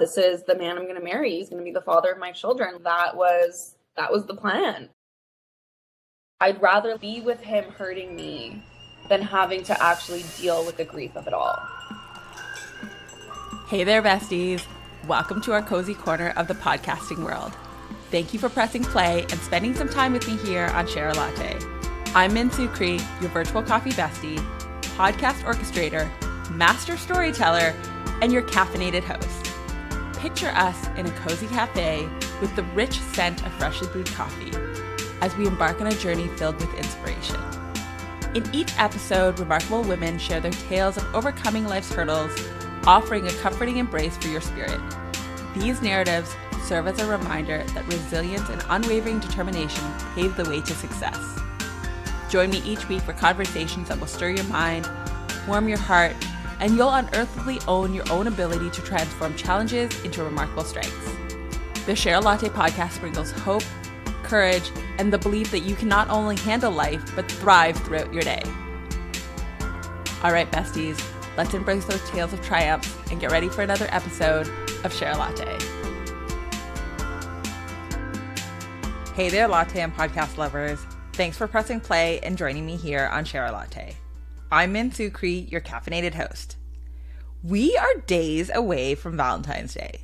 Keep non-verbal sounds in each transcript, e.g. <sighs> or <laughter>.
this is the man I'm going to marry. He's going to be the father of my children. That was that was the plan. I'd rather be with him hurting me than having to actually deal with the grief of it all. Hey there, besties. Welcome to our cozy corner of the podcasting world. Thank you for pressing play and spending some time with me here on Share a Latte. I'm Min Sukree, your virtual coffee bestie, podcast orchestrator, master storyteller, and your caffeinated host. Picture us in a cozy cafe with the rich scent of freshly brewed coffee as we embark on a journey filled with inspiration. In each episode, remarkable women share their tales of overcoming life's hurdles, offering a comforting embrace for your spirit. These narratives serve as a reminder that resilience and unwavering determination pave the way to success. Join me each week for conversations that will stir your mind, warm your heart, and you'll unearthly own your own ability to transform challenges into remarkable strengths. The Share a Latte podcast sprinkles hope, courage, and the belief that you can not only handle life, but thrive throughout your day. All right, besties, let's embrace those tales of triumph and get ready for another episode of Share Latte. Hey there, latte and podcast lovers. Thanks for pressing play and joining me here on Share a Latte. I'm Min Sukree, your caffeinated host. We are days away from Valentine's Day.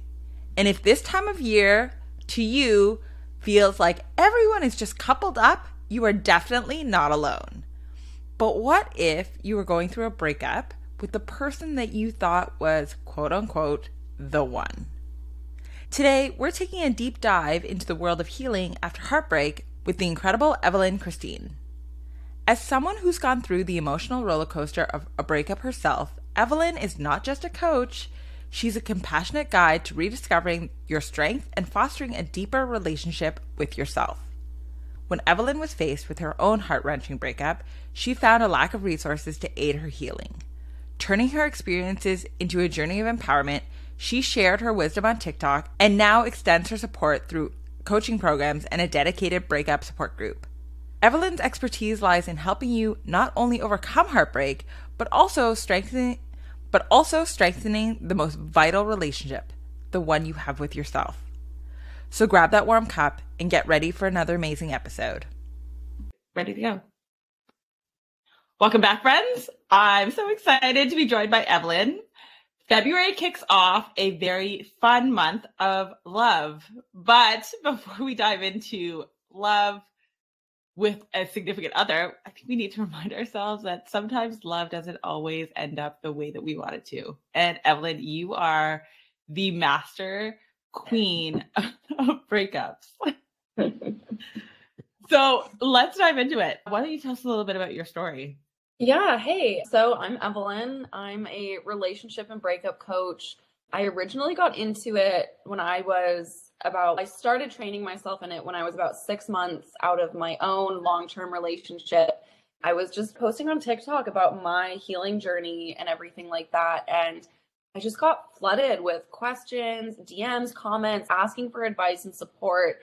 And if this time of year to you feels like everyone is just coupled up, you are definitely not alone. But what if you were going through a breakup with the person that you thought was quote unquote the one? Today, we're taking a deep dive into the world of healing after heartbreak with the incredible Evelyn Christine. As someone who's gone through the emotional roller coaster of a breakup herself, Evelyn is not just a coach, she's a compassionate guide to rediscovering your strength and fostering a deeper relationship with yourself. When Evelyn was faced with her own heart wrenching breakup, she found a lack of resources to aid her healing. Turning her experiences into a journey of empowerment, she shared her wisdom on TikTok and now extends her support through coaching programs and a dedicated breakup support group. Evelyn's expertise lies in helping you not only overcome heartbreak, but also strengthening but also strengthening the most vital relationship, the one you have with yourself. So grab that warm cup and get ready for another amazing episode. Ready to go. Welcome back, friends. I'm so excited to be joined by Evelyn. February kicks off a very fun month of love. But <laughs> before we dive into love, with a significant other, I think we need to <laughs> remind ourselves that sometimes love doesn't always end up the way that we want it to. And Evelyn, you are the master queen <laughs> of breakups. <laughs> so let's dive into it. Why don't you tell us a little bit about your story? Yeah. Hey, so I'm Evelyn. I'm a relationship and breakup coach. I originally got into it when I was about I started training myself in it when I was about 6 months out of my own long-term relationship. I was just posting on TikTok about my healing journey and everything like that and I just got flooded with questions, DMs, comments, asking for advice and support.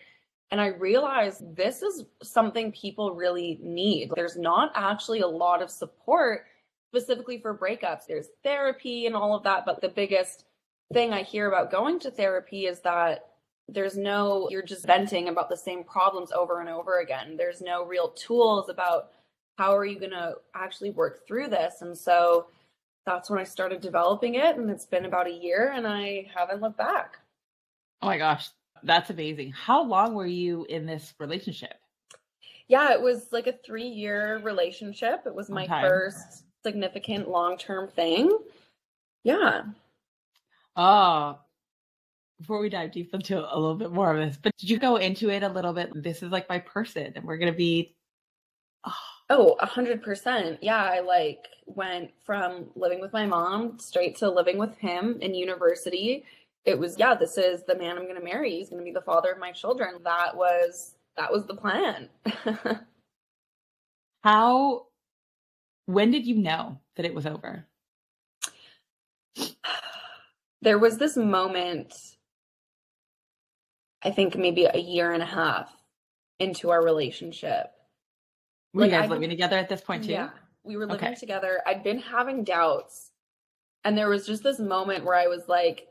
And I realized this is something people really need. There's not actually a lot of support specifically for breakups. There's therapy and all of that. But the biggest thing I hear about going to therapy is that there's no you're just venting about the same problems over and over again. There's no real tools about how are you going to actually work through this. And so that's when i started developing it and it's been about a year and i haven't looked back. Oh my gosh that's amazing. How long were you in this relationship? Yeah it was like a three year relationship. It was my okay. first significant long term thing. Yeah. Oh before we dive deep into a little bit more of this, but did you go into it a little bit? This is like my person, and we're gonna be. <sighs> Oh, a hundred percent. Yeah, I like went from living with my mom straight to living with him in university. It was yeah, this is the man I'm gonna marry. He's gonna be the father of my children. That was that was the plan. <laughs> How? When did you know that it was over? <sighs> There was this moment I think maybe a year and a half into our relationship. Were like, you guys I, living together at this point too? Yeah, we were living okay. together. I'd been having doubts, and there was just this moment where I was like,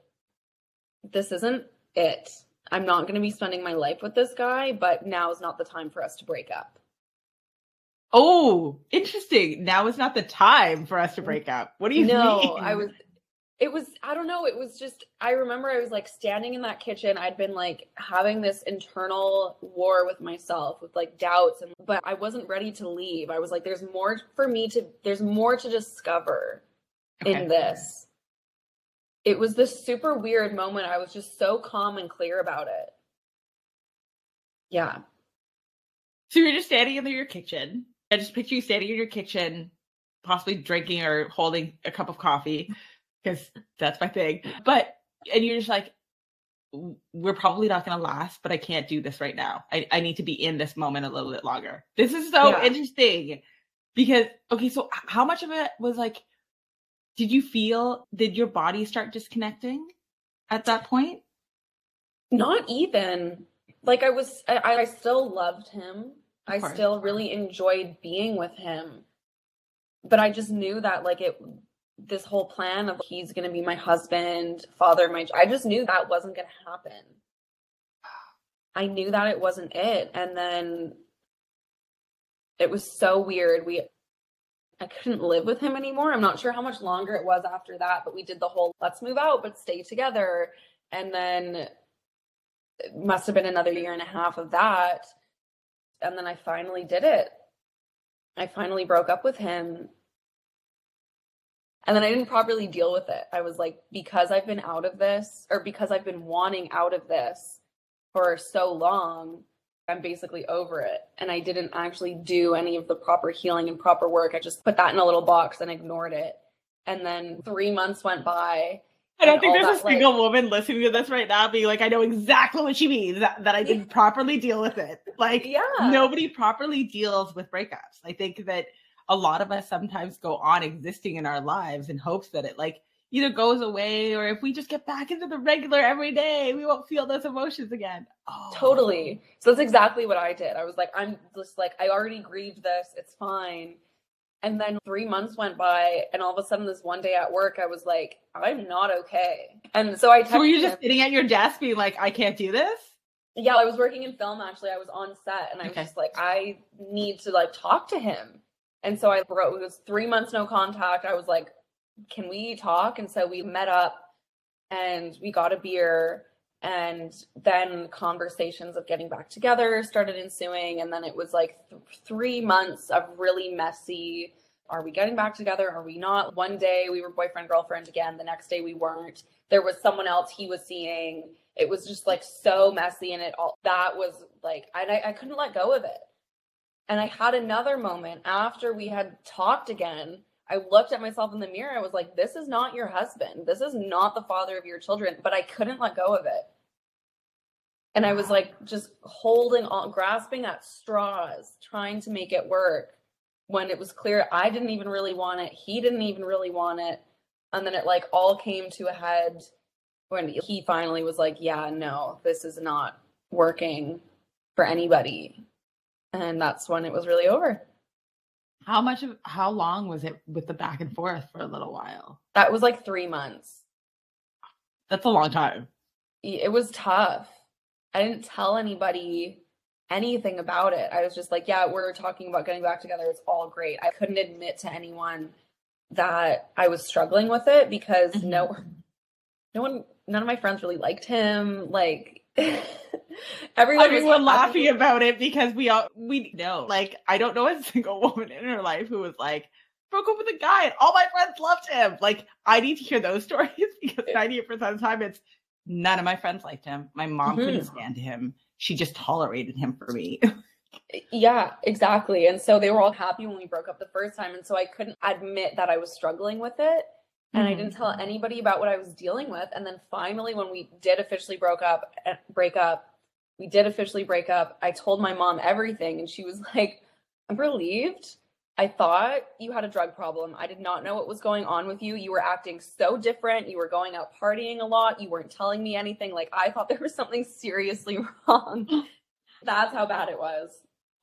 this isn't it. I'm not going to be spending my life with this guy, but now is not the time for us to break up. Oh, interesting. Now is not the time for us to break up. What do you no, mean? I was it was I don't know, it was just I remember I was like standing in that kitchen. I'd been like having this internal war with myself with like doubts and but I wasn't ready to leave. I was like there's more for me to there's more to discover okay. in this. It was this super weird moment. I was just so calm and clear about it. Yeah. So you're just standing in your kitchen. I just picture you standing in your kitchen, possibly drinking or holding a cup of coffee, because that's my thing. But and you're just like, we're probably not going to last, but I can't do this right now. I, I need to be in this moment a little bit longer. This is so yeah. interesting because, okay, so how much of it was like, did you feel, did your body start disconnecting at that point? Not even. Like I was, I, I still loved him. I still really enjoyed being with him. But I just knew that like it this whole plan of he's going to be my husband, father my I just knew that wasn't going to happen. I knew that it wasn't it and then it was so weird. We I couldn't live with him anymore. I'm not sure how much longer it was after that, but we did the whole let's move out but stay together and then it must have been another year and a half of that and then I finally did it. I finally broke up with him. And then I didn't properly deal with it. I was like, because I've been out of this, or because I've been wanting out of this for so long, I'm basically over it. And I didn't actually do any of the proper healing and proper work. I just put that in a little box and ignored it. And then three months went by I don't think there's that, a single like, woman listening to this right now being like, I know exactly what she means that, that I didn't properly deal with it. Like, yeah. nobody properly deals with breakups. I think that a lot of us sometimes go on existing in our lives in hopes that it like either goes away or if we just get back into the regular every day, we won't feel those emotions again. Oh. Totally. So that's exactly what I did. I was like, I'm just like, I already grieved this. It's fine. And then three months went by, and all of a sudden, this one day at work, I was like, I'm not okay. And so I So were you just him. sitting at your desk being like, I can't do this? Yeah, I was working in film actually. I was on set and I okay. was just like, I need to like talk to him. And so I wrote, it was three months no contact. I was like, can we talk? And so we met up and we got a beer. And then conversations of getting back together started ensuing. And then it was like th- three months of really messy are we getting back together? Are we not? One day we were boyfriend girlfriend again. The next day we weren't. There was someone else he was seeing. It was just like so messy. And it all that was like I, I couldn't let go of it and i had another moment after we had talked again I looked at myself in the mirror. I was like, this is not your husband. This is not the father of your children. But I couldn't let go of it. And I was like just holding on, grasping at straws, trying to make it work when it was clear I didn't even really want it. He didn't even really want it. And then it like all came to a head when he finally was like, yeah, no, this is not working for anybody. And that's when it was really over. How much of how long was it with the back and forth for a little while? That was like three months. That's a long time. It was tough. I didn't tell anybody anything about it. I was just like, yeah, we're talking about getting back together. It's all great. I couldn't admit to anyone that I was struggling with it because mm-hmm. no no one none of my friends really liked him. Like <laughs> everyone everyone laughing about it because we all we know. Like I don't know a <laughs> single woman in her life who was like broke up with a guy and all my friends loved him. Like I need to hear those <laughs> stories because 98% of the time it's None of my friends liked him. My mom mm-hmm. couldn't stand him. She just tolerated him for me. yeah, exactly. And so they were all happy when we broke up the first time. And so I couldn't admit that I was struggling with it. And mm-hmm. I didn't tell anybody about what I was dealing with. And then finally, when we did officially broke up, eh, break up, we did officially break up. I told my mom everything, and she was <laughs> like, "I'm relieved." I thought you had a drug problem. I did not know what was going on with you. You were acting so different. You were going out partying a lot. You weren't telling me anything. Like, I thought <laughs> there was something seriously <laughs> wrong. That's how bad it was.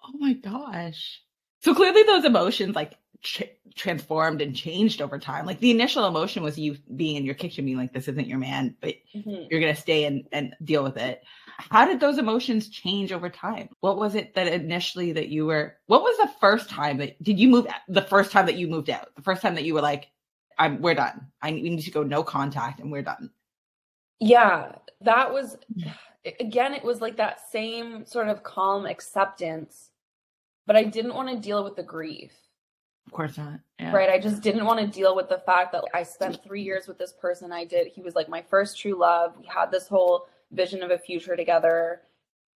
Oh my gosh. So clearly, those emotions like ch- transformed and changed over time. Like the initial emotion was you being in your kitchen, being like, "This isn't your man," but mm-hmm. you're gonna stay and and deal with it. How did those emotions change over time? What was it that initially that you were? What was the first time that did you move? The first time that you moved out, the first time that you were like, "I'm we're done. I we need to go no contact, and we're done." Yeah, that was again. It was like that same sort of calm acceptance, but I didn't want to deal with the grief. Of course not. Yeah. Right. I just didn't want to deal with the fact that I spent three years with this person. I did. He was like my first true love. We had this whole vision of a future together.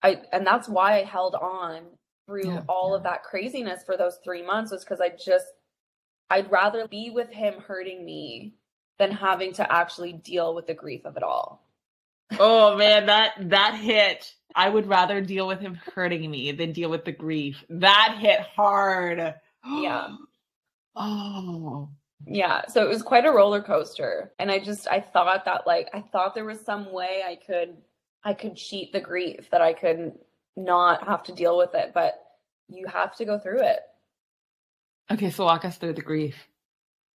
I and that's why I held on through yeah, all yeah. of that craziness for those three months was because I just I'd rather be with him hurting me than having to actually deal with the grief of it all. Oh man, that that hit. I would rather deal with him hurting me than deal with the grief. That hit hard. Yeah. <gasps> <gasps> oh. Yeah, so it was quite a roller coaster. And I just I thought that like I thought there was some way I could I could cheat the grief, that I could not have to deal with it, but you have to go through it. Okay, so walk us through the grief.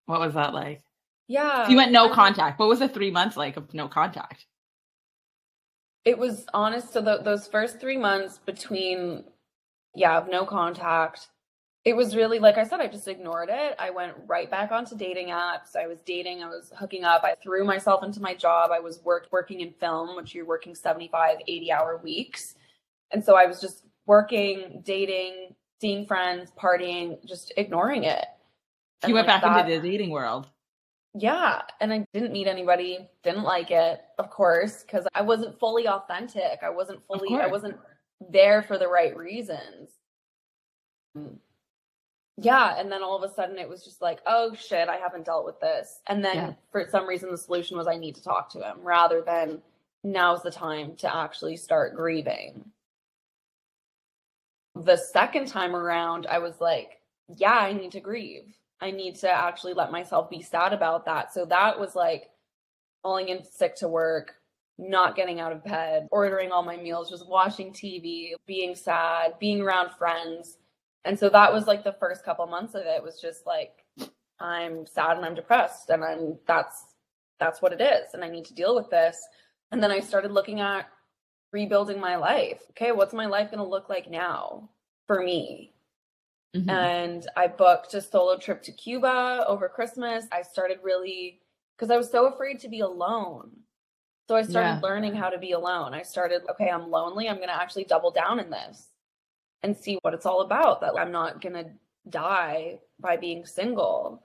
What was that like? Yeah. So you went no contact. What was the three months like of no contact? It was honest. So the, those first three months between, yeah, of no contact, it was really like I said, I just ignored it. I went right back onto dating apps. I was dating, I was hooking up. I threw myself into my job. I was work working in film, which you're working 75, 80 hour weeks. And so I was just working, dating, seeing friends, partying, just ignoring it. And you went like back that, into the dating world. Yeah. And I didn't meet anybody, didn't like it, of course, because I wasn't fully authentic. I wasn't fully, I wasn't there for the right reasons yeah and then all of a sudden it was just like oh shit i haven't dealt with this. And then yeah. for some reason the solution was i need to talk to him rather than now's the time to actually start grieving. The second time around i was like yeah i need to grieve. I need to actually let myself be sad about that. So that was like falling in sick to work not getting out of bed ordering all my meals just watching tv being sad being around friends and so that was like the first couple months of it was just like i'm sad and i'm depressed and i'm that's that's what it is and i need to deal with this. And then i started looking at rebuilding my life. Okay what's my life going to look like now for me? Mm-hmm. and i booked a solo trip to cuba over christmas. I started really because i was so afraid to be alone. So i started yeah. learning how to be alone. I started okay i'm lonely. I'm going to actually double down in this and see what it's all about that I'm not going to die by being single.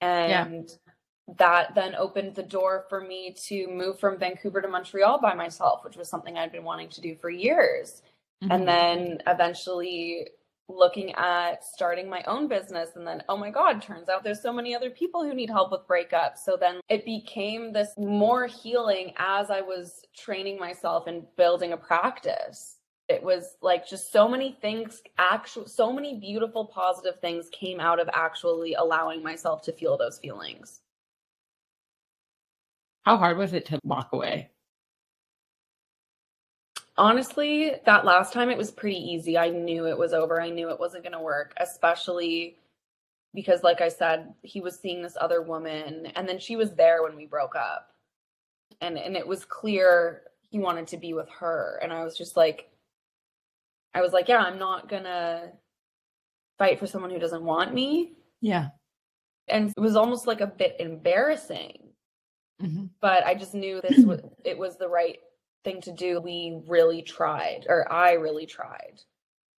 And yeah. that then opened the door for me to move from Vancouver to Montreal by myself, which was something I'd been wanting to do for years. Mm-hmm. And then eventually looking at starting my own business and then oh my god turns out there's so many other people who need help with breakups so then it became this more healing as i was training myself and building a practice it was like just so many things actual so many beautiful positive things came out of actually allowing myself to feel those feelings. How hard was it to walk away? Honestly that last time it was pretty easy. I knew it was over. I knew it wasn't going to work especially because like i said he was seeing this other woman and then she was there when we broke up. And and it was clear he wanted to be with her and i was just like I was like, yeah, I'm not gonna fight for someone who doesn't want me. Yeah. And it was almost like a bit embarrassing. Mm-hmm. But I just knew this was <clears throat> it was the right thing to do. We really tried, or I really tried.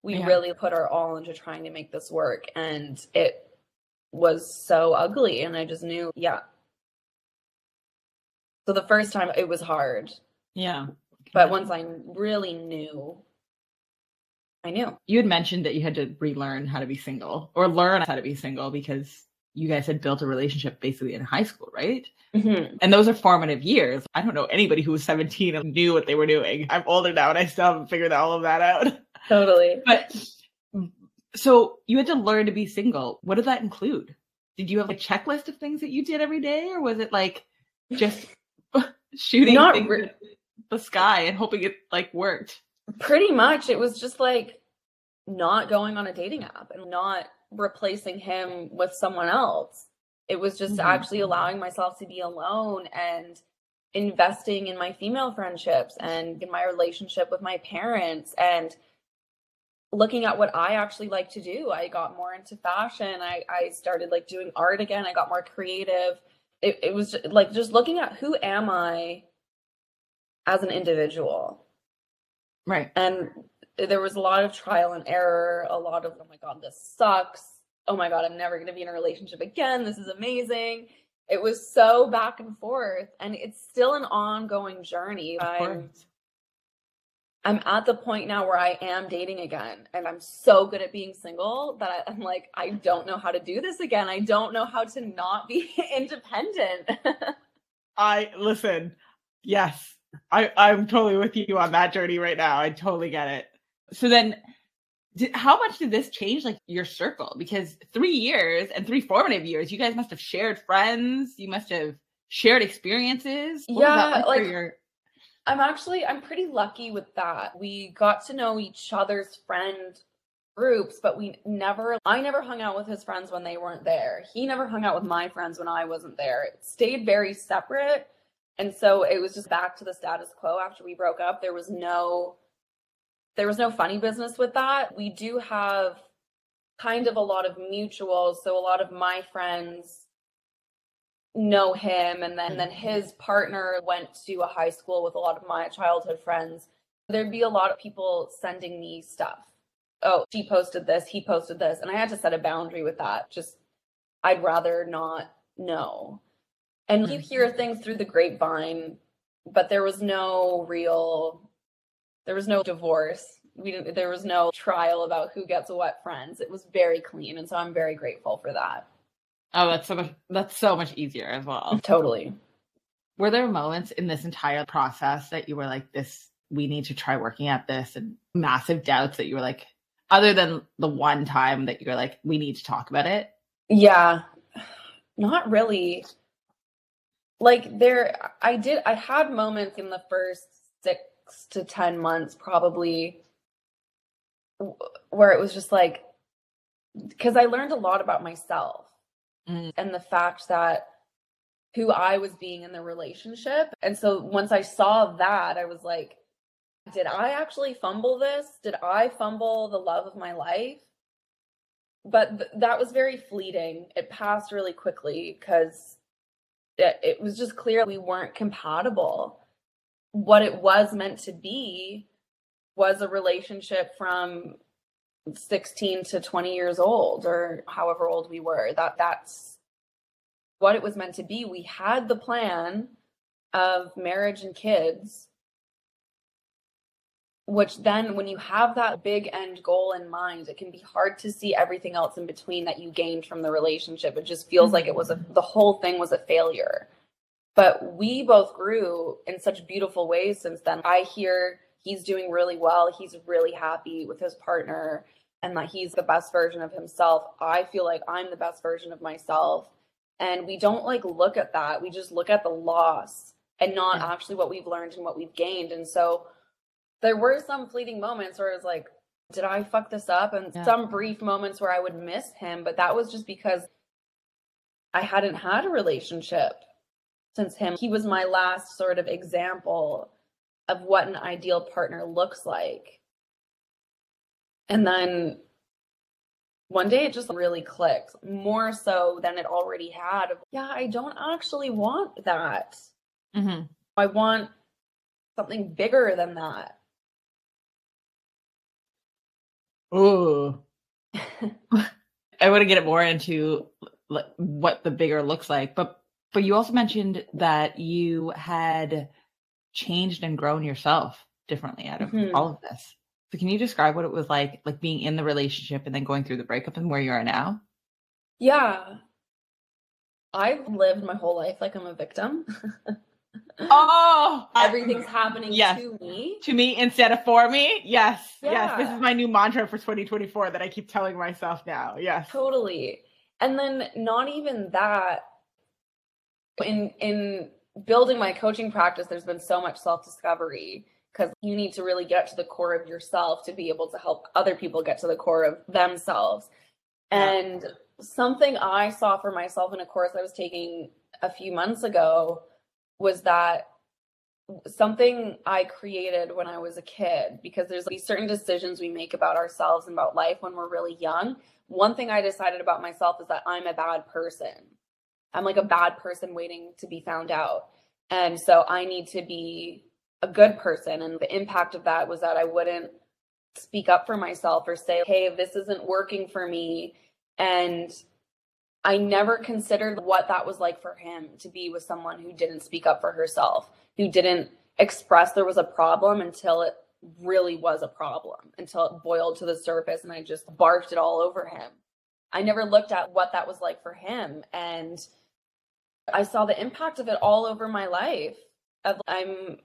We yeah. really put our all into trying to make this work. And it was so ugly. And I just knew, yeah. So the first time it was hard. Yeah. But once I really knew I knew. You had mentioned that you had to relearn how to be single or learn how to be single because you guys had built a relationship basically in high school, right? Mm-hmm. And those are formative years. I don't know anybody who was 17 and knew what they were doing. I'm older now and I still haven't figured all of that out. Totally. but so you had to learn to be single. What did that include? Did you have a checklist of things that you did every day or was it like just <laughs> shooting Not things re- the sky and hoping it like worked? Pretty much. It was just like not going on a dating app and not replacing him with someone else. It was just mm-hmm. actually allowing myself to be alone and investing in my female friendships and in my relationship with my parents and looking at what I actually like to do. I got more into fashion. I, I started like doing art again. I got more creative. It, it was just, like just looking at who am I as an individual. Right. And there was a lot of trial and error, a lot of, oh my God, this sucks. Oh my God, I'm never going to be in a relationship again. This is amazing. It was so back and forth. And it's still an ongoing journey. I'm, I'm at the point now where I am dating again. And I'm so good at being single that I, I'm like, I don't know how to do this again. I don't know how to not be <laughs> independent. <laughs> I listen, yes, I, I'm totally with you on that journey right now. I totally get it. So then did, how much did this change like your circle? Because three years and three formative years, you guys must have shared friends. You must have shared experiences. What yeah, like, like your... I'm actually I'm pretty lucky with that. We got to know each other's friend groups, but we never I never hung out with his friends when they weren't there. He never hung out with my friends when I wasn't there. It stayed very separate. And so it was just back to the status quo after we broke up. There was no there was no funny business with that. We do have kind of a lot of mutuals. So a lot of my friends know him and then, then mm-hmm. his partner went to a high school with a lot of my childhood friends. There'd be a lot of people sending me stuff. Oh, she posted this, he posted this. And I had to set a boundary with that. Just I'd rather not know. And you hear mm-hmm. things through the grapevine, but there was no real there was no divorce. We didn't, there was no trial about who gets what friends. It was very clean, and so I'm very grateful for that. Oh, that's so much. That's so much easier as well. <laughs> Totally. Were there moments in this entire process that you were like, "This, we need to try working at this," and massive doubts that you were like, other than the one time that you're like, "We need to talk about it." Yeah, <sighs> not really. Like there, I did. I had moments in the first six to 10 months probably where it was just like because I learned a lot about myself mm. and the fact that who I was being in the relationship. And so once I saw that, I was like, did I actually fumble this? Did I fumble the love of my life? But th- that was very fleeting. It passed really quickly because it, it was just clear we weren't compatible. What it was meant to be was a relationship from 16 to 20 years old or however old we were. That that's what it was meant to be. We had the plan of marriage and kids which then when you have that big end goal in mind it can be hard to see everything else in between that you gained from the relationship it just feels like it was a mm-hmm. the whole thing was a failure but we both grew in such beautiful ways since then. I hear he's doing really well. He's really happy with his partner and that he's the best version of himself. I feel like I'm the best version of myself. And we don't like look at that. We just look at the loss and not actually what we've learned and what we've gained. And so there were some fleeting moments where it was like, did I fuck this up? And yeah. some brief moments where I would miss him, but that was just because I hadn't had a relationship since him. He was my last sort of example of what an ideal partner looks like. And then one day it just really clicked more so than it already had. Yeah, I don't actually want that. Mm-hmm. I want something bigger than that. Oh, <laughs> I want to get it more into like what the bigger looks like, but but you also mentioned that you had changed and grown yourself differently out of mm-hmm. all of this. So can you describe what it was like, like being in the relationship and then going through the breakup and where you are now? Yeah. I've lived my whole life like I'm a victim. <laughs> oh, everything's happening yes. to me. To me instead of for me. Yes. Yeah. Yes. This is my new mantra for 2024 that I keep telling myself now. Yes. Totally. And then not even that, in in building my coaching practice there's been so much self discovery because you need to really get to the core of yourself to be able to help other people get to the core of themselves. Yeah. And something I saw for myself in a course I was taking a few months ago was that something I created when I was a kid because there's these certain decisions we make about ourselves and about life when we're really young. One thing I decided about myself is that I'm a bad person. I'm like a bad person waiting to be found out. And so I need to be a good person. And the impact of that was that I wouldn't speak up for myself or say, hey, this isn't working for me. And I never considered what that was like for him to be with someone who didn't speak up for herself, who didn't express there was a problem until it really was a problem, until it boiled to the surface and I just barked it all over him. I never looked at what that was like for him. And I saw the impact of it all over my life. I'm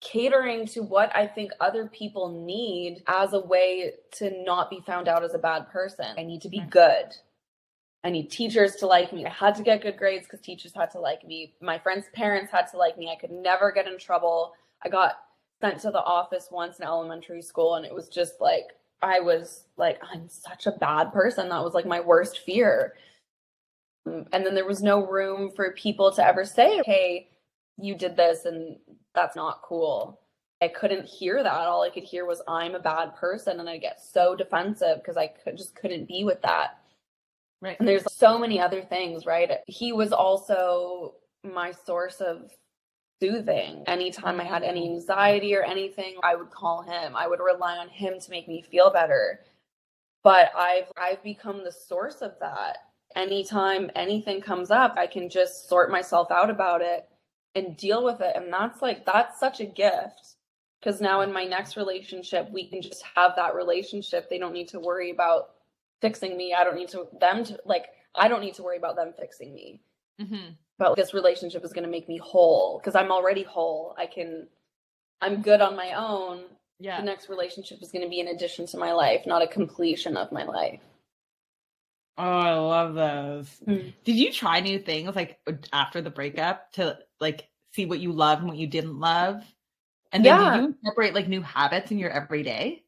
catering to what I think other people need as a way to not be found out as a bad person. I need to be Right. good. I need teachers to like me. I had to get good grades because teachers had to like me. My friends' parents had to like me. I could never get in trouble. I got sent to the office once in elementary school, and it was just like, I was like, I'm such a bad person. That was like my worst fear. Mm, And then there was no room for people to ever say, hey, you did this and that's not cool. I couldn't hear that. All I could hear was I'm a bad person and I get so defensive because I could just couldn't be with that. Right. And there's so many other things, right? He was also my source of soothing. Anytime I had any anxiety or anything, I would call him. I would rely on him to make me feel better. But I've I've become the source of that. Anytime anything comes up, I can just sort myself out about it and deal with it. And that's like that's such a gift. Because now in my next relationship, we can just have that relationship. They don't need to worry about fixing me. I don't need to them to like I don't need to worry about them fixing me. Mm-hmm. But this relationship is going to make me whole because I'm already whole. I can I'm good on my own. Yeah. The next relationship is going to be an addition to my life, not a completion of my life. Oh, I love those. Mm. Did you try new things like after the breakup to like see what you love and what you didn't love? And then Yeah. did you incorporate like new habits in your everyday?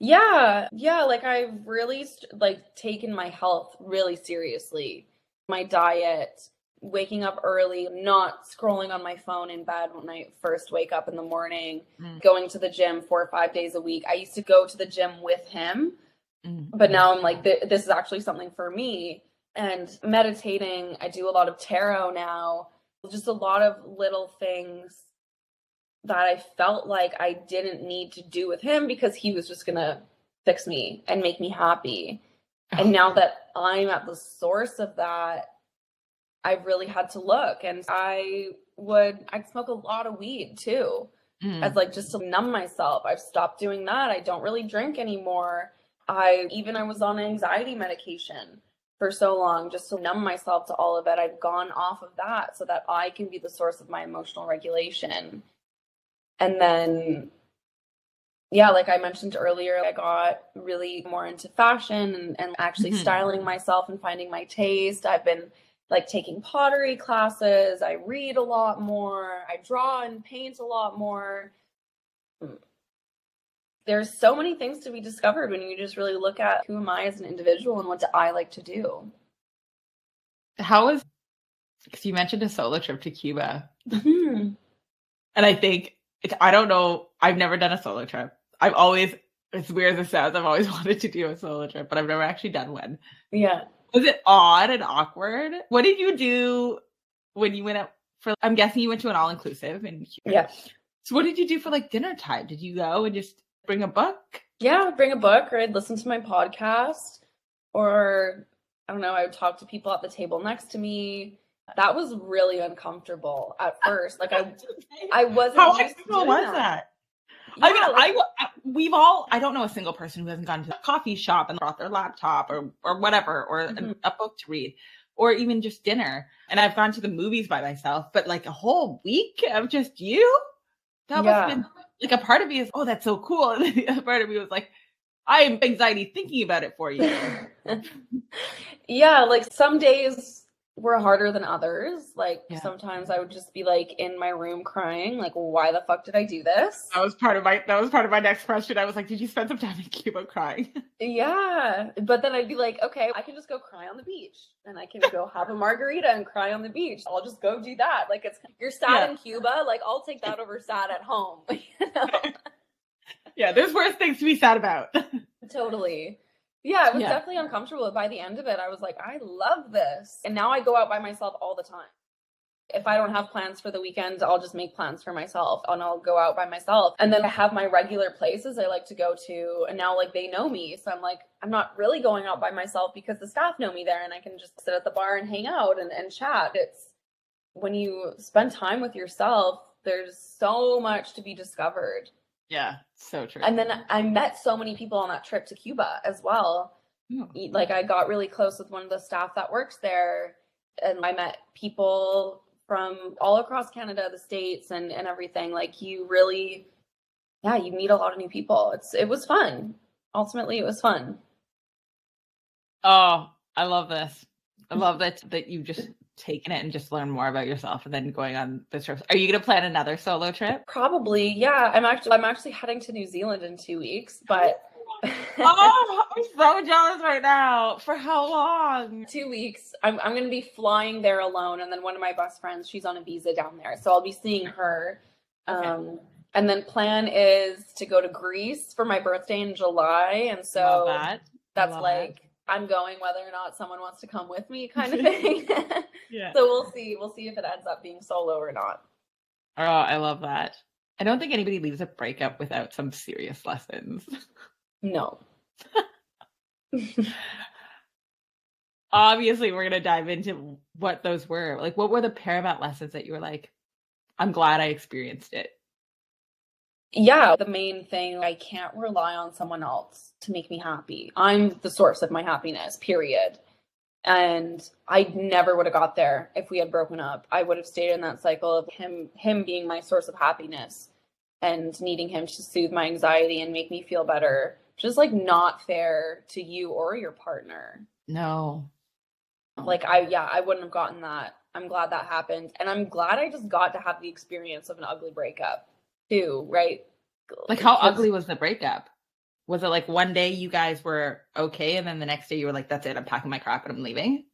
Yeah, yeah, like I've really like taken my health really seriously. My diet, waking up early, not scrolling on my phone in bed when I first wake up in the morning, Mm. going to the gym 4 or 5 days a week. I used to go to the gym with him, Mm. but now I'm like th- this is actually something for me. And meditating, I do a lot of tarot now. Just a lot of little things that I felt like I didn't need to do with him because he was just gonna fix me and make me happy. And now that I'm at the source of that, I really had to look. And I would I'd smoke a lot of weed too. Mm. As like just to numb myself. I've stopped doing that. I don't really drink anymore. I even I was on anxiety medication for so long just to numb myself to all of it. I've gone off of that so that I can be the source of my emotional regulation. And then yeah, like I mentioned earlier, I got really more into fashion and, and actually Mhm. styling myself and finding my taste. I've been like taking pottery classes. I read a lot more. I draw and paint a lot more. There's so many things to be discovered when you just really look at who am I as an individual and what do I like to do. How was because you mentioned a solo trip to Cuba. Mhm. And I think I don't know. I've never done a solo trip. I've always, as weird as it sounds, I've always <laughs> wanted to do a solo trip, but I've never actually done one. Yeah. Was it odd and awkward? What did you do when you went out for? I'm guessing you went to an all inclusive and Yeah. So what did you do for like dinner time? Did you go and just bring a book? Yeah, bring a book or I'd listen to my podcast or I don't know, I would talk to people at the table next to me. That was really uncomfortable at first. Like I I wasn't How used uncomfortable was that? Yeah, I mean, like- I, I we've all I don't know a single person who hasn't gone to a coffee shop and brought their laptop or or whatever or an- Mhm. a book to read or even just dinner. And I've gone to the movies by myself, but like a whole week of just you, that must have been like a part of me is oh that's so cool, <laughs> and then the other part of me was like I am anxiety thinking about it for you. <laughs> yeah, like some days were harder than others. Like Yeah. sometimes I would just be like in my room crying, like, why the fuck did I do this? That was part of my that was part of my next question. I was like, did you spend some time in Cuba crying? <laughs> Yeah. But then I'd be like, okay, I can just go cry on the beach and I can go have a margarita and cry on the beach. I'll just go do that. Like it's you're sad Yeah. in Cuba, like I'll take that over sad at home. <laughs> you know? <laughs> yeah, there's worse things to be sad about. Totally. Yeah, it was Yeah. definitely uncomfortable. But by the end of it, I was like, I love this. And now I go out by myself all the time. If I don't have plans for the weekend, I'll just make plans for myself and I'll go out by myself. And then I have my regular places I like to go to. And now, like, they know me. So I'm like, I'm not really going out by myself because the staff know me there and I can just sit at the bar and hang out and, and chat. It's when you spend time with yourself, there's so much to be discovered. Yeah, so true. And then I met so many people on that trip to Cuba as well. Oh. Like I got really close with one of the staff that works there, and I met people from all across Canada, the states, and and everything. Like you really, yeah, you meet a lot of new people. It's it was fun. Ultimately, it was fun. Oh, I love this. I love that that you've just taken it and just learn more about yourself and then going on this trip. Are you gonna plan another solo trip? Probably, yeah. I'm actually I'm actually heading to New Zealand in two weeks, but <laughs> oh, I'm so jealous right now. For how long? two weeks. I'm I'm gonna be flying there alone, and then one of my best friends, she's on a visa down there, so I'll be seeing her. Okay. Um, and then plan is to go to Greece for my birthday in July, and so that. that's love like I'm going whether or not someone wants to come with me, <laughs> kind of thing. <laughs> Yeah. so we'll see. We'll see if it ends up being solo or not. Oh, I love that. I don't think anybody leaves a breakup without some serious lessons. No. <laughs> Obviously, we're gonna dive into what those were. Like, what were the paramount lessons that you were like, I'm glad I experienced it. Yeah, the main thing, I can't rely on someone else to make me happy. I'm the source of my happiness, period. And I never would have got there if we had broken up. I would have stayed in that cycle of him him being my source of happiness and needing him to soothe my anxiety and make me feel better. Just like not fair to you or your partner. No. Like I yeah, I wouldn't have gotten that. I'm glad that happened. And I'm glad I just got to have the experience of an ugly breakup too, right? Like, how ugly was the breakup? Was it like one day you guys were okay, and then the next day you were like, "That's it, I'm packing my crap and I'm leaving"?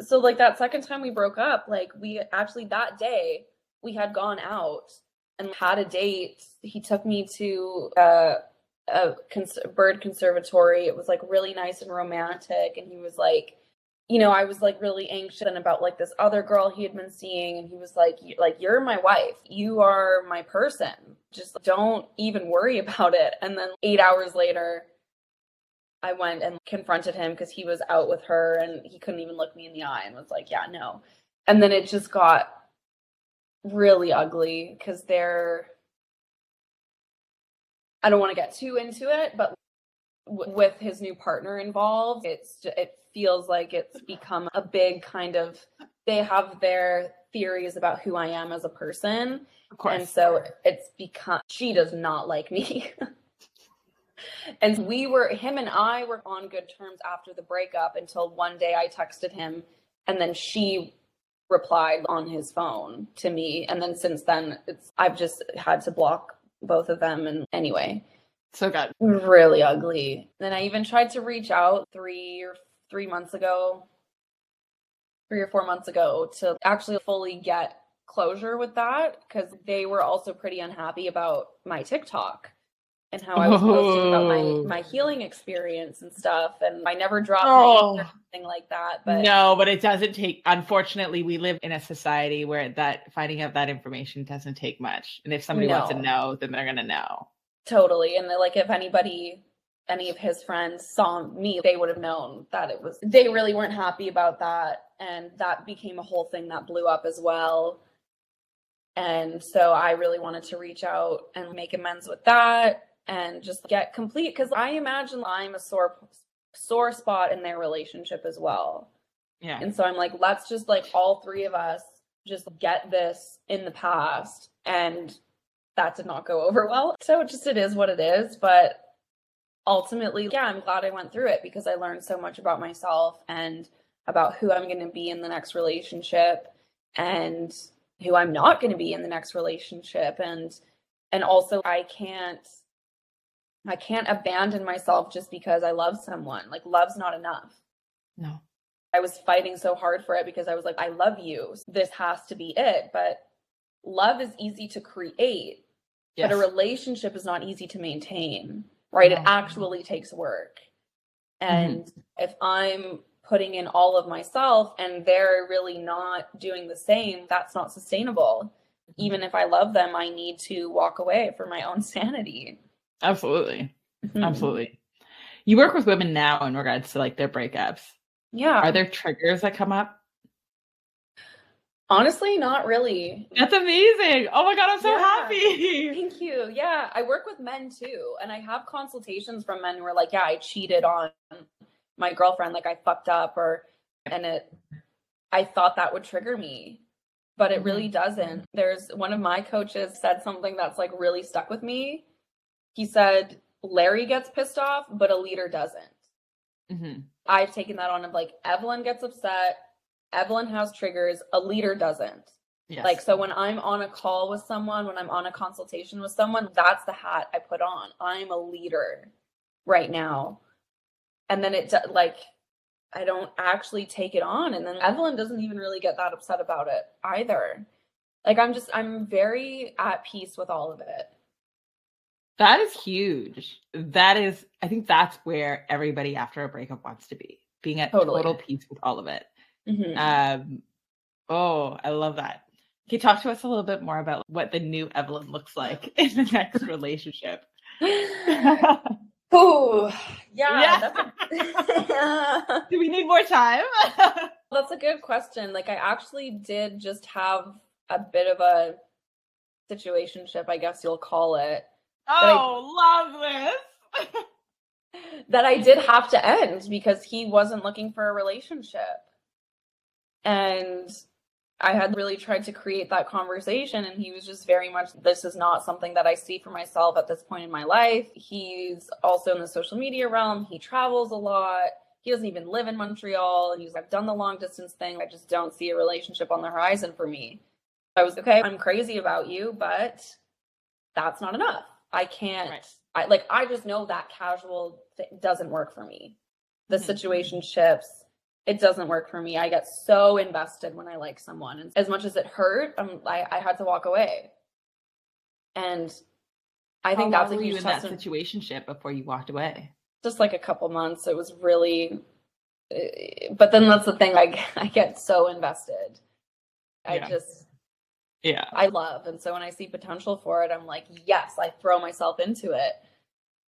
so like that second time we broke up like we actually that day we had gone out and had a date he took me to uh, a cons- bird conservatory it was like really nice and romantic and he was like you know i was like really anxious and about like this other girl he had been seeing and he was like like you're my wife. You are my person. Just don't even worry <laughs> about it. And then 8 hours later I went and confronted him because he was out with her and he couldn't even look me in the eye and was like, yeah, no. And then it just got really ugly because they're, I don't want to get too into it, but with his new partner involved, it's, it feels like it's become a big kind of, they have their theories about who I am as a person. Of course. And so it's become, she does not like me. <laughs> and we were, him and I were on good terms after the breakup until one day I texted him and then she replied on his phone to me. And then since then, it's, I've just had to block both of them. And anyway, so good. really ugly. Then I even tried to reach out three or three months ago, three or four months ago, to actually fully get closure with that because they were also pretty unhappy about my TikTok and how I was posting about Oh. my my healing experience and stuff. And I never dropped Oh. anything like that. But no, but it doesn't take. Unfortunately, we live in a society where that finding out that information doesn't take much. And if somebody wants to know, then they're gonna know. Totally. And like if anybody any of his friends saw me, they would have known that it was they really weren't happy about that. And that became a whole thing that blew up as well. And so I really wanted to reach out and make amends with that and just get complete because I imagine I'm a sore sore spot in their relationship as well. Yeah. And so I'm like, let's just like all three of us just get this in the past. And that did not go over well. So it just it is what it is. But ultimately, yeah, I'm glad I went through it because I learned so much about myself and about who I'm going to be in the next relationship and who I'm not going to be in the next relationship and and also I can't I can't abandon myself just because I love someone. Like love's not enough. No. I was fighting so hard for it because I was like I love you. This has to be it, but love is easy to create, yes. but a relationship is not easy to maintain, right? It actually takes work. And mm-hmm. if I'm putting in all of myself and they're really not doing the same, that's not sustainable. Even if I love them, I need to walk away for my own <laughs> sanity. Absolutely. Mm-hmm. Absolutely. You work with women now in regards to like their breakups. Yeah. Are there triggers that come up? Honestly, not really. That's amazing. Oh my God, I'm so yeah. happy. Thank you. Yeah. I work with men too. And I have consultations from men who are like, yeah, I cheated on my girlfriend like I fucked up or and it I thought that would trigger me but it really mm-hmm. doesn't. There's one of my coaches said something that's like really stuck with me. He said Larry gets pissed off, but a leader doesn't. Mm-hmm. I've taken that on of like Evelyn gets upset, Evelyn has triggers, a leader doesn't. Yes. Like so when I'm on a call with someone, when I'm on a consultation with someone, that's the hat I put on. I'm a leader right now and then it like I don't actually take it on. And then Evelyn doesn't even really get that upset about it either. Like I'm just I'm very at peace with all of it. That is huge. That is I think that's where everybody after a breakup wants to be. Being at totally. total peace with all of it. Mm-hmm. Um oh, I love that. Can you talk to us a little bit more about what the new Evelyn looks like <laughs> in the next <laughs> relationship? <laughs> Oh, yeah. yeah. A... Do we need more time? that's a good question. Like, I actually did just have a bit of a situationship, I guess you'll call it. Oh, I... love this. that I did have to end because he wasn't looking for a relationship. And I had really tried to create that conversation, and he was just very much, this is not something that I see for myself at this point in my life. He's also in the social media realm, he travels a lot. He doesn't even live in Montreal. And he's I've done the long distance thing. I just don't see a relationship on the horizon for me. I was okay, I'm crazy about you, but that's not enough. I can't, right. I like, I just know that casual doesn't work for me. The mm-hmm. situationships, it doesn't work for me. I get so invested when I like someone. And as much as it hurt, um, I, I had to walk away. And I think How that's a huge in that situation before you walked away. Just like a couple months. It was really, eh, but then that's the thing. I <laughs> I get so invested. I yeah. just, yeah, I love, and so when I see potential for it, I'm like, yes, I throw myself into it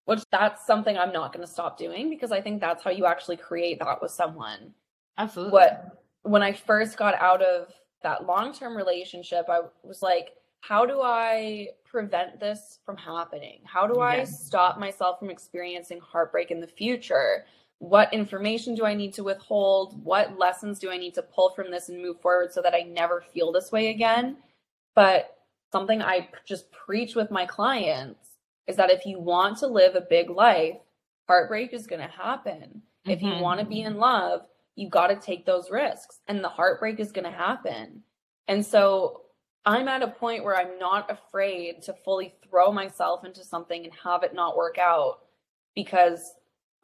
which that's something I'm not going to stop doing because I think that's how you actually create that with someone. Absolutely. What when I first got out of that long-term relationship, I was like, how do I prevent this from happening? How do I stop myself from experiencing heartbreak in the future? What information do I need to withhold? What lessons do I need to pull from this and move forward so that I never feel this way again? But something I just preach with my clients is that if you want to live a big life, heartbreak is going to happen. Mm-hmm. If you want to be in love, you got to take those risks and the heartbreak is going to happen. And so I'm at a point where I'm not afraid to fully throw myself into something and have it not work out because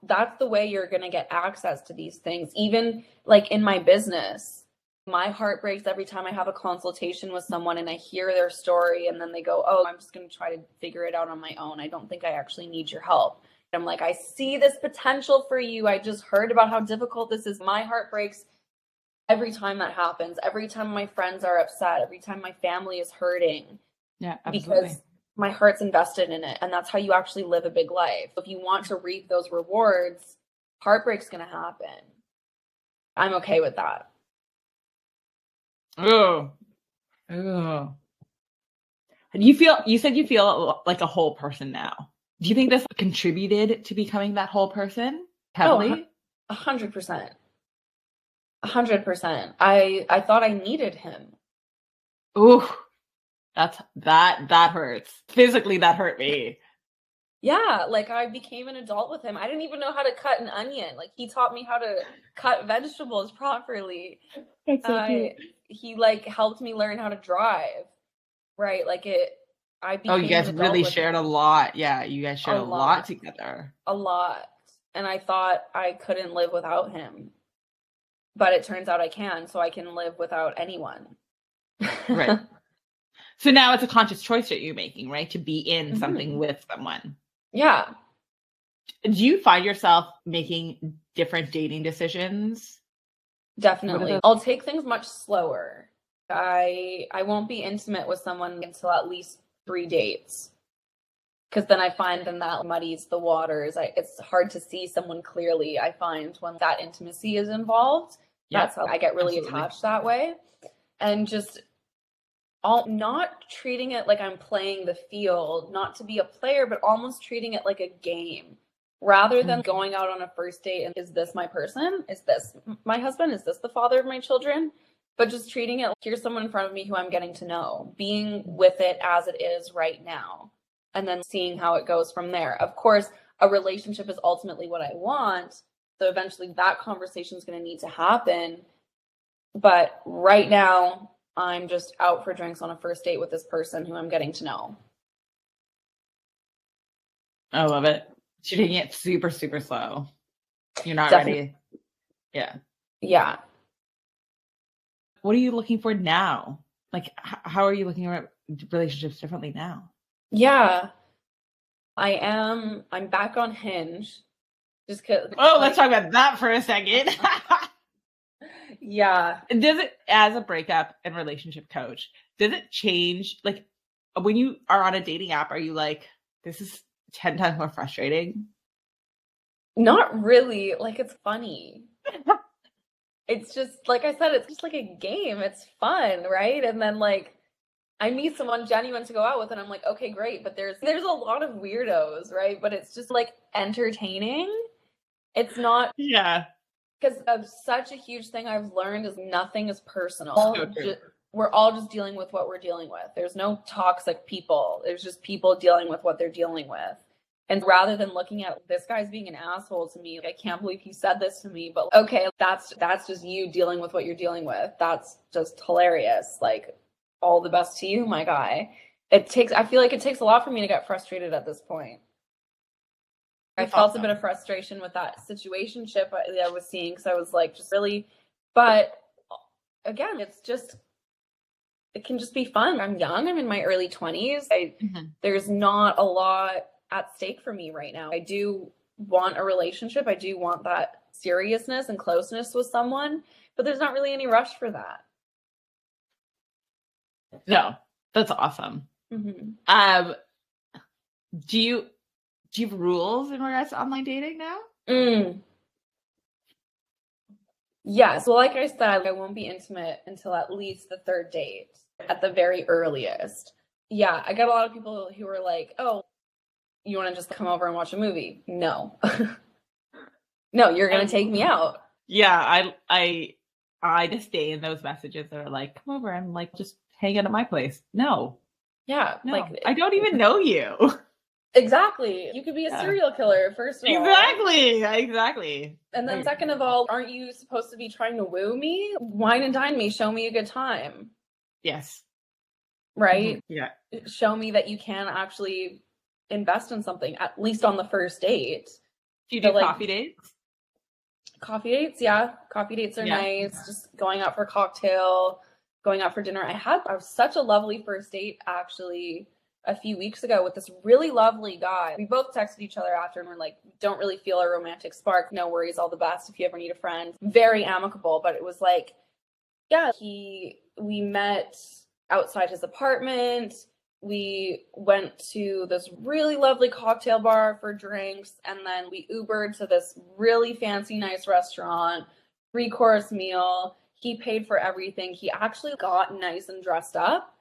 that's the way you're going to get access to these things. Even like in my business, my heart breaks every time I have a consultation with someone and I hear their story and then they go, Oh, I'm just going to try to figure it out on my own. I don't think I actually need your help. I'm like, I see this potential for you. I just heard about how difficult this is. My heart breaks every time that happens. Every time my friends are upset, every time my family is hurting. Yeah, absolutely. Because my heart's invested in it. And that's how you actually live a big life. If you want to reap those rewards, heartbreak's going to happen. I'm okay with that. Oh, oh. You feel, you said you feel like a whole person now. Do you think this contributed to becoming that whole person oh, heavily? A hundred percent. A hundred percent. I I thought I needed him. Ooh, that's that that hurts. Physically, that hurt me. Yeah, like I became an adult with him. I didn't even know how to cut an onion. Like he taught me how to cut vegetables <laughs> properly. That's so cute. he like helped me learn how to drive. Right? Like it I Oh, you guys really shared him. a lot. Yeah, you guys shared a, a lot. lot together. A lot. And I thought I couldn't live without him. But it turns out I can, so I can live without anyone. right. <laughs> So now it's a conscious choice that you're making, right? To be in mm-hmm. something with someone. Yeah. Do you find yourself making different dating decisions? Definitely. I'll take things much slower. I I won't be intimate with someone until at least 3 dates. Cuz then I find then that muddies the waters. I, it's hard to see someone clearly. I find when that intimacy is involved. Yeah, that's how I get really absolutely. attached that way. And just all not treating it like I'm playing the field, not to be a player, but almost treating it like a game rather than mm-hmm. going out on a first date and is this my person? Is this my husband? Is this the father of my children? But just treating it like here's someone in front of me who I'm getting to know, being with it as it is right now, and then seeing how it goes from there. Of course, a relationship is ultimately what I want. So eventually that conversation is going to need to happen. But right now, I'm just out for drinks on a first date with this person who I'm getting to know. I love it. You're taking it super, super slow. You're not Definitely. ready. Yeah. Yeah. What are you looking for now? Like, how are you looking at relationships differently now? Yeah. I am, I'm back on Hinge. Just cause. Oh, like, let's talk about that for a second. <laughs> Yeah. Does it, as a breakup and relationship coach, does it change? Like, when you are on a dating app, are you like, this is 10 times more frustrating? Not really. Like, it's funny. <laughs> it's just, like I said, it's just like a game. It's fun, right? And then, like, I meet someone genuine to go out with, and I'm like, okay, great. But there's there's a lot of weirdos, right? But it's just like entertaining. It's not yeah because of such a huge thing I've learned is nothing is personal. So we're all just dealing with what we're dealing with. There's no toxic people. There's just people dealing with what they're dealing with. And rather than looking at this guy's being an asshole to me, I can't believe he said this to me, but okay, that's that's just you dealing with what you're dealing with. That's just hilarious. Like all the best to you, my guy. It takes I feel like it takes a lot for me to get frustrated at this point. I felt awesome. a bit of frustration with that situationship I, I was seeing because I was like, just really, but again, it's just, it can just be fun. I'm young. I'm in my early 20s. I, mm-hmm. There's not a lot at stake for me right now. I do want a relationship. I do want that seriousness and closeness with someone, but there's not really any rush for that. No, that's awesome. Mm-hmm. Um, do you do you have rules in regards to online dating now? Mm. Yes. Well, like I said, I won't be intimate until at least the third date at the very earliest. Yeah, I got a lot of people who were like, "Oh, you want to just come over and watch a movie?" No. <laughs> no, you're going to take me out. Yeah, I I I disdain those messages that are like, "Come over and like just hang out at my place." No. Yeah, no, like I don't even know you. <laughs> Exactly. You could be a yeah. serial killer, first of all. Exactly. Exactly. And then, second of all, aren't you supposed to be trying to woo me? Wine and dine me. Show me a good time. Yes. Right? Mm-hmm. Yeah. Show me that you can actually invest in something, at least on the first date. Do you do like, coffee dates? Coffee dates, yeah. Coffee dates are yeah. nice. Just going out for a cocktail, going out for dinner. I had I was such a lovely first date actually a few weeks ago with this really lovely guy. We both texted each other after and we're like, don't really feel a romantic spark. No worries, all the best if you ever need a friend. Very amicable, but it was like, yeah, he, we met outside his apartment. We went to this really lovely cocktail bar for drinks, and then we Ubered to this really fancy, nice restaurant, three course meal. He paid for everything. He actually got nice and dressed up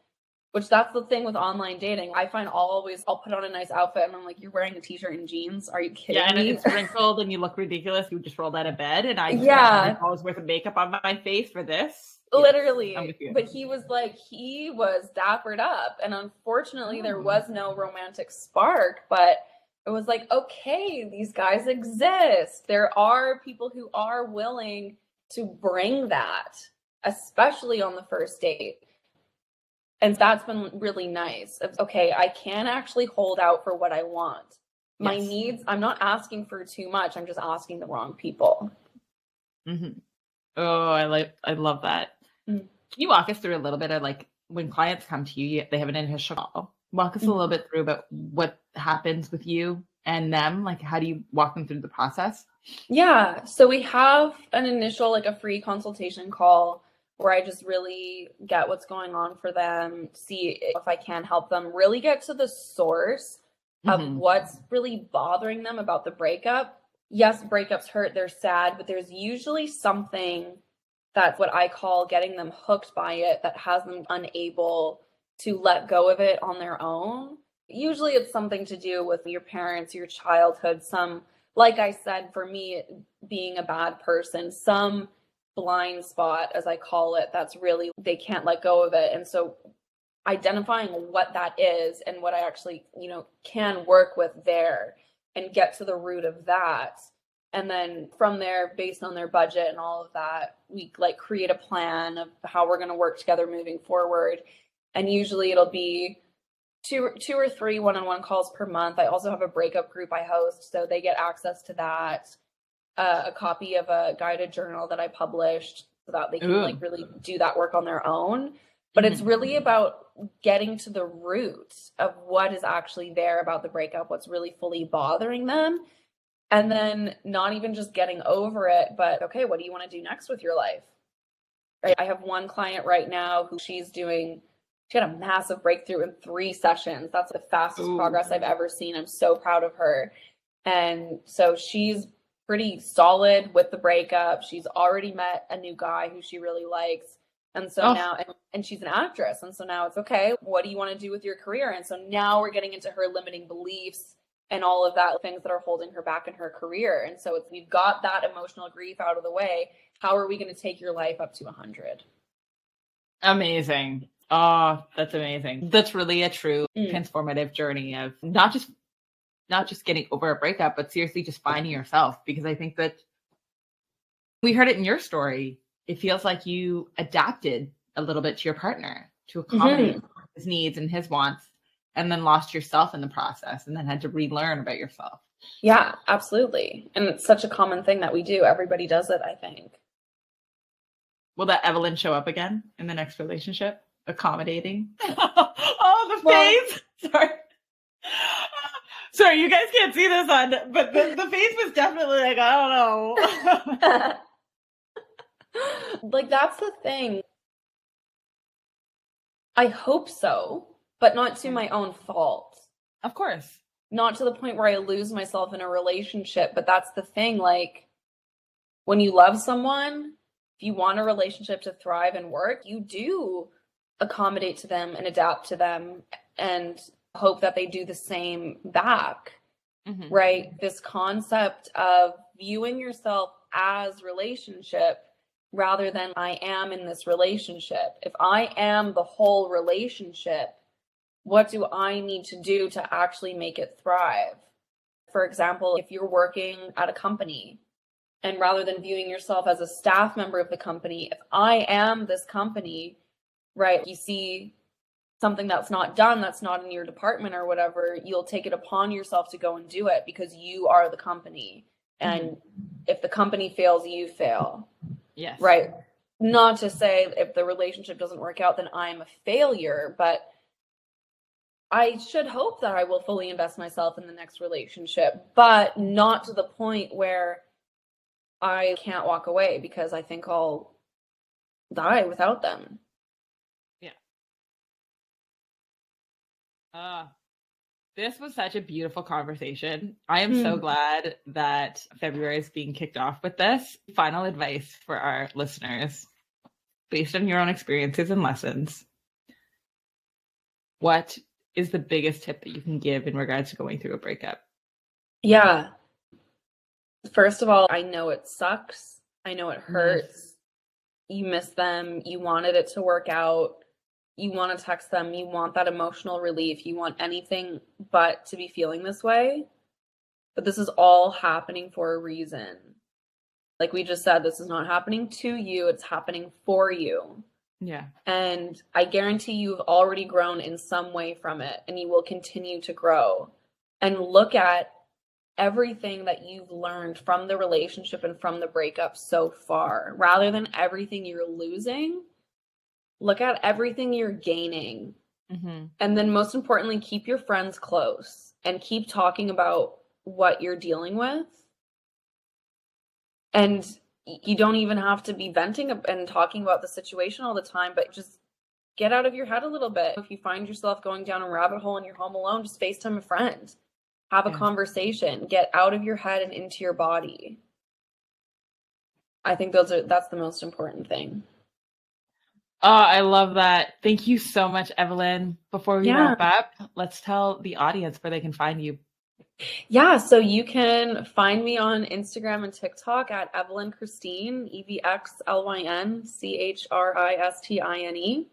which that's the thing with online dating. I find always I'll put on a nice outfit and I'm like, you're wearing a t-shirt and jeans. Are you kidding yeah, and me? it's wrinkled and you look ridiculous, you just rolled out of bed and I <laughs> yeah dollars worth of makeup on my face for this. Literally. Yes, but he was like he was dappered up. And unfortunately oh. there was no romantic spark, but it was like, okay, these guys exist. There are people who are willing to bring that, especially on the first date. And that's been really nice. Okay, I can actually hold out for what I want. My Yes. needs, I'm not asking for too much. I'm just asking the wrong people. Mm-hmm. Oh, I like I love that. Mm. Can you walk us through a little bit of like when clients come to you, they have an initial call. Walk us a little bit through about what happens with you and them. Like, how do you walk them through the process? Yeah. So we have an initial, like a free consultation call where I just really get what's going on for them, see if I can help them really get to the source of Mhm. what's really bothering them about the breakup. Yes, breakups hurt, they're sad, but there's usually something that's what I call getting them hooked by it that has them unable to let go of it on their own. Usually it's something to do with your parents, your childhood, some like I said, for me, being a bad person, some blind spot, as I call it, that's really, they can't let go of it. And so identifying what that is and what I actually, you know, can work with there and get to the root of that. And then from there, based on their budget and all of that, we like create a plan of how we're going to work together moving forward. And usually it'll be two two or three one-on-one calls per month. I also have a breakup group I host, so they get access to that. Uh, a copy of a guided journal that I published so that they can Ooh. like really do that work on their own. But it's Mhm. really about getting to the root of what is actually there about the breakup, what's really fully bothering them. And then not even just getting over it, but okay, what do you want to do next with your life? Right. I have one client right now who she's doing she had a massive breakthrough in three sessions. That's the fastest Ooh. progress I've ever seen. I'm so proud of her. And so she's pretty solid with the breakup. She's already met a new guy who she really likes. And so Oh. now, and, and she's an actress. And so now it's okay. What do you want to do with your career? And so now we're getting into her limiting beliefs and all of that things that are holding her back in her career. And so it's, we've got that emotional grief out of the way. How are we going to take your life up to 100? Amazing. Oh, that's amazing. That's really a true Mm. transformative journey of not just not just getting over a breakup, but seriously just finding yourself. Because I think that we heard it in your story. It feels like you adapted a little bit to your partner to accommodate his needs and his wants, and then lost yourself in the process, and then had to relearn about yourself. Yeah, absolutely. And it's such a common thing that we do. Everybody does it, I think. Will that Evelyn show up again in the next relationship? Accommodating. <laughs> oh, the Well- face. <laughs> Sorry. Sorry, you guys can't see this on, but the, the face was definitely like, I don't know. <laughs> like that's the thing. I hope so, but not to my own fault. of course. Not to the point where I lose myself in a relationship, but that's the thing like when you love someone, if you want a relationship to thrive and work, you do accommodate to them and adapt to them and hope that they do the same back. Mhm. right? This concept of viewing yourself as relationship rather than I am in this relationship. If I am the whole relationship, what do I need to do to actually make it thrive? For example, if you're working at a company and rather than viewing yourself as a staff member of the company, if I am this company, right, you see something that's not done, that's not in your department or whatever, you'll take it upon yourself to go and do it because you are the company. Mm-hmm. And if the company fails, you fail, Yes. right? Not to say if the relationship doesn't work out, then I'm a failure, but I should hope that I will fully invest myself in the next relationship, but not to the point where I can't walk away because I think I'll die without them. Yeah. Ah, this was such a beautiful conversation. I am so Hmm. glad that February is being kicked off with this. Final advice for our listeners, based on your own experiences and lessons. What is the biggest tip that you can give in regards to going through a breakup? Yeah. First of all, I know it sucks. I know it mm-hmm. hurts. You miss them. You wanted it to work out. You want to text them. You want that emotional relief. You want anything but to be feeling this way. But this is all happening for a reason. Like we just said, this is not happening to you, it's happening for you. Yeah. And I guarantee you've already grown in some way from it and you will continue to grow. And look at everything that you've learned from the relationship and from the breakup so far rather than everything you're losing. Look at everything you're gaining. Mm-hmm. And then, most importantly, keep your friends close and keep talking about what you're dealing with. And you don't even have to be venting and talking about the situation all the time, but just get out of your head a little bit. If you find yourself going down a rabbit hole and you're home alone, just FaceTime a friend, have a yeah. conversation, get out of your head and into your body. I think those are that's the most important thing. Oh, I love that. Thank you so much, Evelyn. Before we yeah. wrap up, let's tell the audience where they can find you yeah, so you can find me on Instagram and TikTok at Evelyn Christine, E V X L Y N C H R I S T I N E.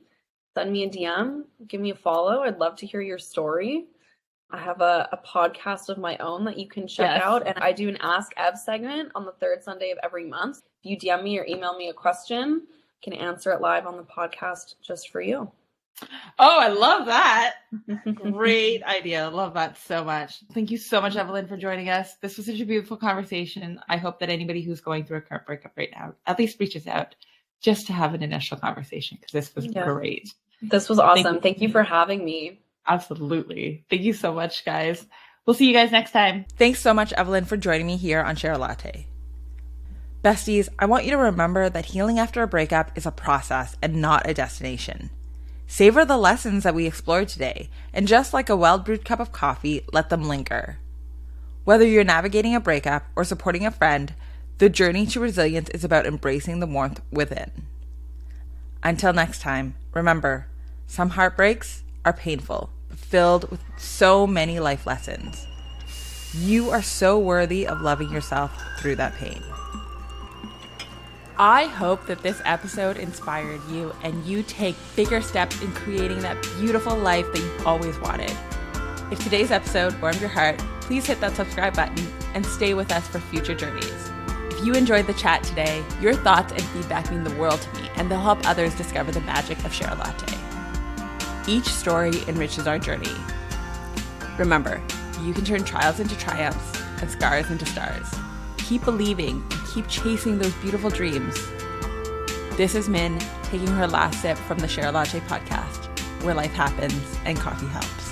Send me a DM, give me a follow. I'd love to hear your story. I have a, a podcast of my own that you can check yes. out, and I do an Ask Ev segment on the third Sunday of every month. If you DM me or email me a question, I can answer it live on the podcast just for you. Oh, I love that. <laughs> Great idea. Love that so much. Thank you so much, Evelyn, for joining us. This was such a beautiful conversation. I hope that anybody who's going through a current breakup right now at least reaches out just to have an initial conversation because this was yeah. great. This was awesome. Thank you. Thank you for having me. Absolutely. Thank you so much, guys. We'll see you guys next time. Thanks so much, Evelyn, for joining me here on Share a Latte. Besties, I want you to remember that healing after a breakup is a process and not a destination. Savor the lessons that we explored today, and just like a well brewed cup of coffee, let them linger. Whether you're navigating a breakup or supporting a friend, the journey to resilience is about embracing the warmth within. Until next time, remember some heartbreaks are painful, but filled with so many life lessons. You are so worthy of loving yourself through that pain. I hope that this episode inspired you and you take bigger steps in creating that beautiful life that you've always wanted. If today's episode warmed your heart, please hit that subscribe button and stay with us for future journeys. If you enjoyed the chat today, your thoughts and feedback mean the world to me and they'll help others discover the magic of Share Latte. Each story enriches our journey. Remember, you can turn trials into triumphs and scars into stars. Keep believing and keep chasing those beautiful dreams. This is Min taking her last sip from the Share Latte podcast, where life happens and coffee helps.